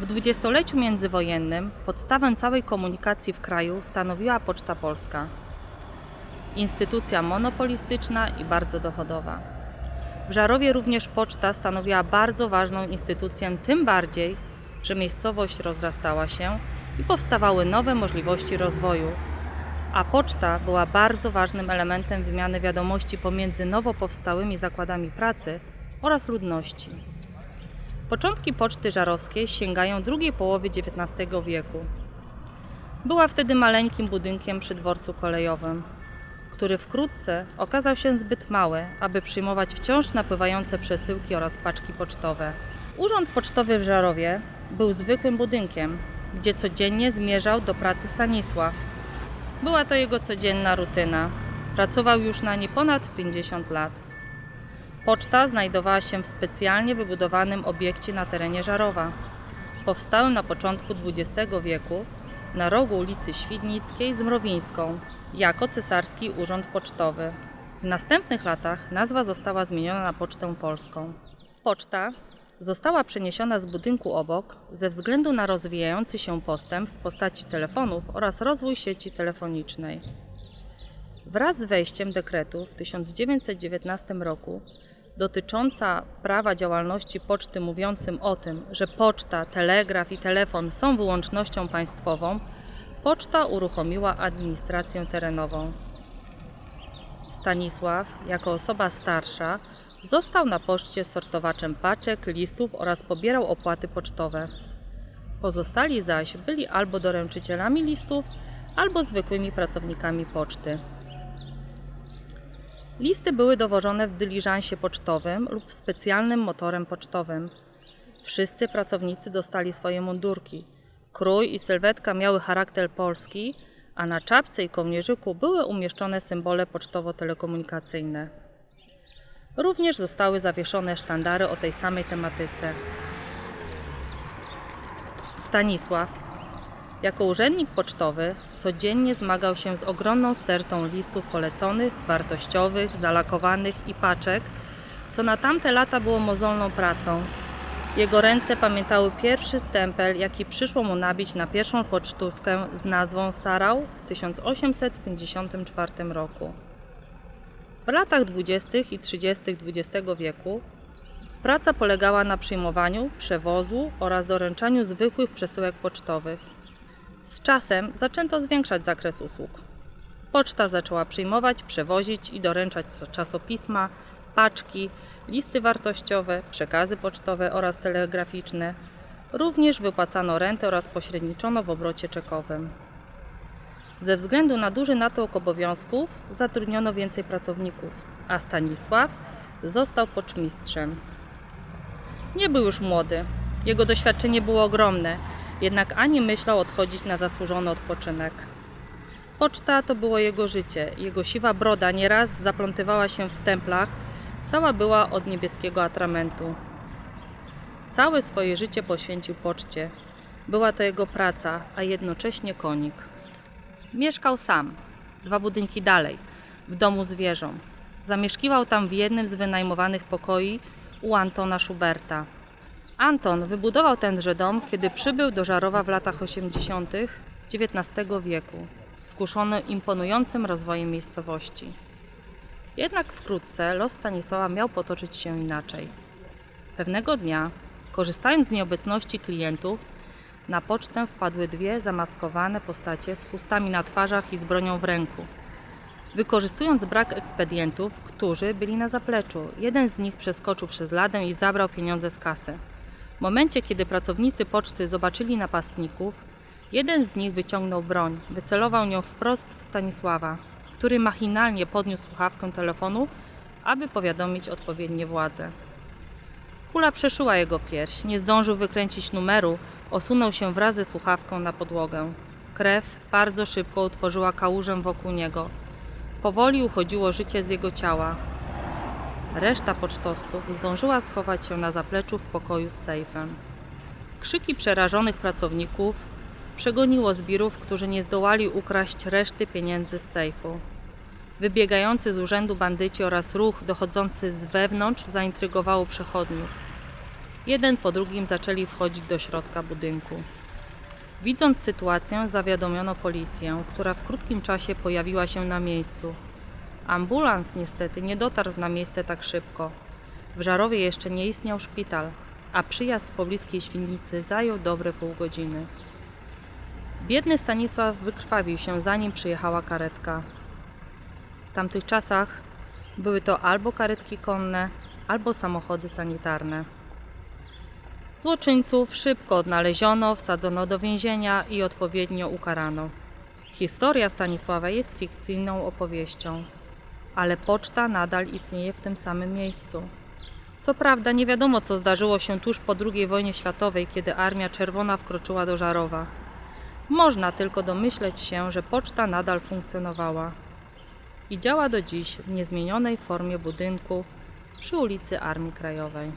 W dwudziestoleciu międzywojennym podstawę całej komunikacji w kraju stanowiła Poczta Polska. Instytucja monopolistyczna i bardzo dochodowa. W Żarowie również poczta stanowiła bardzo ważną instytucję, tym bardziej, że miejscowość rozrastała się i powstawały nowe możliwości rozwoju, a poczta była bardzo ważnym elementem wymiany wiadomości pomiędzy nowo powstałymi zakładami pracy oraz ludności. Początki poczty żarowskiej sięgają drugiej połowy XIX wieku. Była wtedy maleńkim budynkiem przy dworcu kolejowym, który wkrótce okazał się zbyt mały, aby przyjmować wciąż napływające przesyłki oraz paczki pocztowe. Urząd Pocztowy w Żarowie był zwykłym budynkiem, gdzie codziennie zmierzał do pracy Stanisław. Była to jego codzienna rutyna. Pracował już na nie ponad 50 lat. Poczta znajdowała się w specjalnie wybudowanym obiekcie na terenie Żarowa. Powstał na początku XX wieku na rogu ulicy Świdnickiej z Mrowińską jako Cesarski Urząd Pocztowy. W następnych latach nazwa została zmieniona na Pocztę Polską. Poczta została przeniesiona z budynku obok ze względu na rozwijający się postęp w postaci telefonów oraz rozwój sieci telefonicznej. Wraz z wejściem dekretu w 1919 roku dotycząca prawa działalności poczty mówiącym o tym, że poczta, telegraf i telefon są wyłącznością państwową, poczta uruchomiła administrację terenową. Stanisław, jako osoba starsza, został na poczcie sortowaczem paczek, listów oraz pobierał opłaty pocztowe. Pozostali zaś byli albo doręczycielami listów, albo zwykłymi pracownikami poczty. Listy były dowożone w dyliżansie pocztowym lub specjalnym motorem pocztowym. Wszyscy pracownicy dostali swoje mundurki. Krój i sylwetka miały charakter polski, a na czapce i kołnierzyku były umieszczone symbole pocztowo-telekomunikacyjne. Również zostały zawieszone sztandary o tej samej tematyce. Stanisław, jako urzędnik pocztowy, codziennie zmagał się z ogromną stertą listów poleconych, wartościowych, zalakowanych i paczek, co na tamte lata było mozolną pracą. Jego ręce pamiętały pierwszy stempel, jaki przyszło mu nabić na pierwszą pocztówkę z nazwą Sarał w 1854 roku. W latach 20. i 30. XX wieku praca polegała na przyjmowaniu, przewozu oraz doręczaniu zwykłych przesyłek pocztowych. Z czasem zaczęto zwiększać zakres usług. Poczta zaczęła przyjmować, przewozić i doręczać czasopisma, paczki, listy wartościowe, przekazy pocztowe oraz telegraficzne. Również wypłacano rentę oraz pośredniczono w obrocie czekowym. Ze względu na duży natłok obowiązków zatrudniono więcej pracowników, a Stanisław został poczmistrzem. Nie był już młody, jego doświadczenie było ogromne, jednak ani myślał odchodzić na zasłużony odpoczynek. Poczta to było jego życie, jego siwa broda nieraz zaplątywała się w stemplach, cała była od niebieskiego atramentu. Całe swoje życie poświęcił poczcie. Była to jego praca, a jednocześnie konik. Mieszkał sam, dwa budynki dalej, w domu z wieżą. Zamieszkiwał tam w jednym z wynajmowanych pokoi u Antona Schuberta. Anton wybudował tenże dom, kiedy przybył do Żarowa w latach 80. XIX wieku, skuszony imponującym rozwojem miejscowości. Jednak wkrótce los Stanisława miał potoczyć się inaczej. Pewnego dnia, korzystając z nieobecności klientów, na pocztę wpadły dwie zamaskowane postacie z chustami na twarzach i z bronią w ręku. Wykorzystując brak ekspedientów, którzy byli na zapleczu, jeden z nich przeskoczył przez ladę i zabrał pieniądze z kasy. W momencie, kiedy pracownicy poczty zobaczyli napastników, jeden z nich wyciągnął broń, wycelował nią wprost w Stanisława, który machinalnie podniósł słuchawkę telefonu, aby powiadomić odpowiednie władze. Kula przeszyła jego pierś, nie zdążył wykręcić numeru, osunął się wraz ze słuchawką na podłogę. Krew bardzo szybko utworzyła kałużę wokół niego. Powoli uchodziło życie z jego ciała. Reszta pocztowców zdążyła schować się na zapleczu w pokoju z sejfem. Krzyki przerażonych pracowników przegoniło zbirów, którzy nie zdołali ukraść reszty pieniędzy z sejfu. Wybiegający z urzędu bandyci oraz ruch dochodzący z wewnątrz zaintrygowało przechodniów. Jeden po drugim zaczęli wchodzić do środka budynku. Widząc sytuację, zawiadomiono policję, która w krótkim czasie pojawiła się na miejscu. Ambulans niestety nie dotarł na miejsce tak szybko. W Żarowie jeszcze nie istniał szpital, a przyjazd z pobliskiej Świdnicy zajął dobre pół godziny. Biedny Stanisław wykrwawił się zanim przyjechała karetka. W tamtych czasach były to albo karetki konne, albo samochody sanitarne. Złoczyńców szybko odnaleziono, wsadzono do więzienia i odpowiednio ukarano. Historia Stanisława jest fikcyjną opowieścią, ale poczta nadal istnieje w tym samym miejscu. Co prawda nie wiadomo co zdarzyło się tuż po II wojnie światowej, kiedy Armia Czerwona wkroczyła do Żarowa. Można tylko domyśleć się, że poczta nadal funkcjonowała i działa do dziś w niezmienionej formie budynku przy ulicy Armii Krajowej.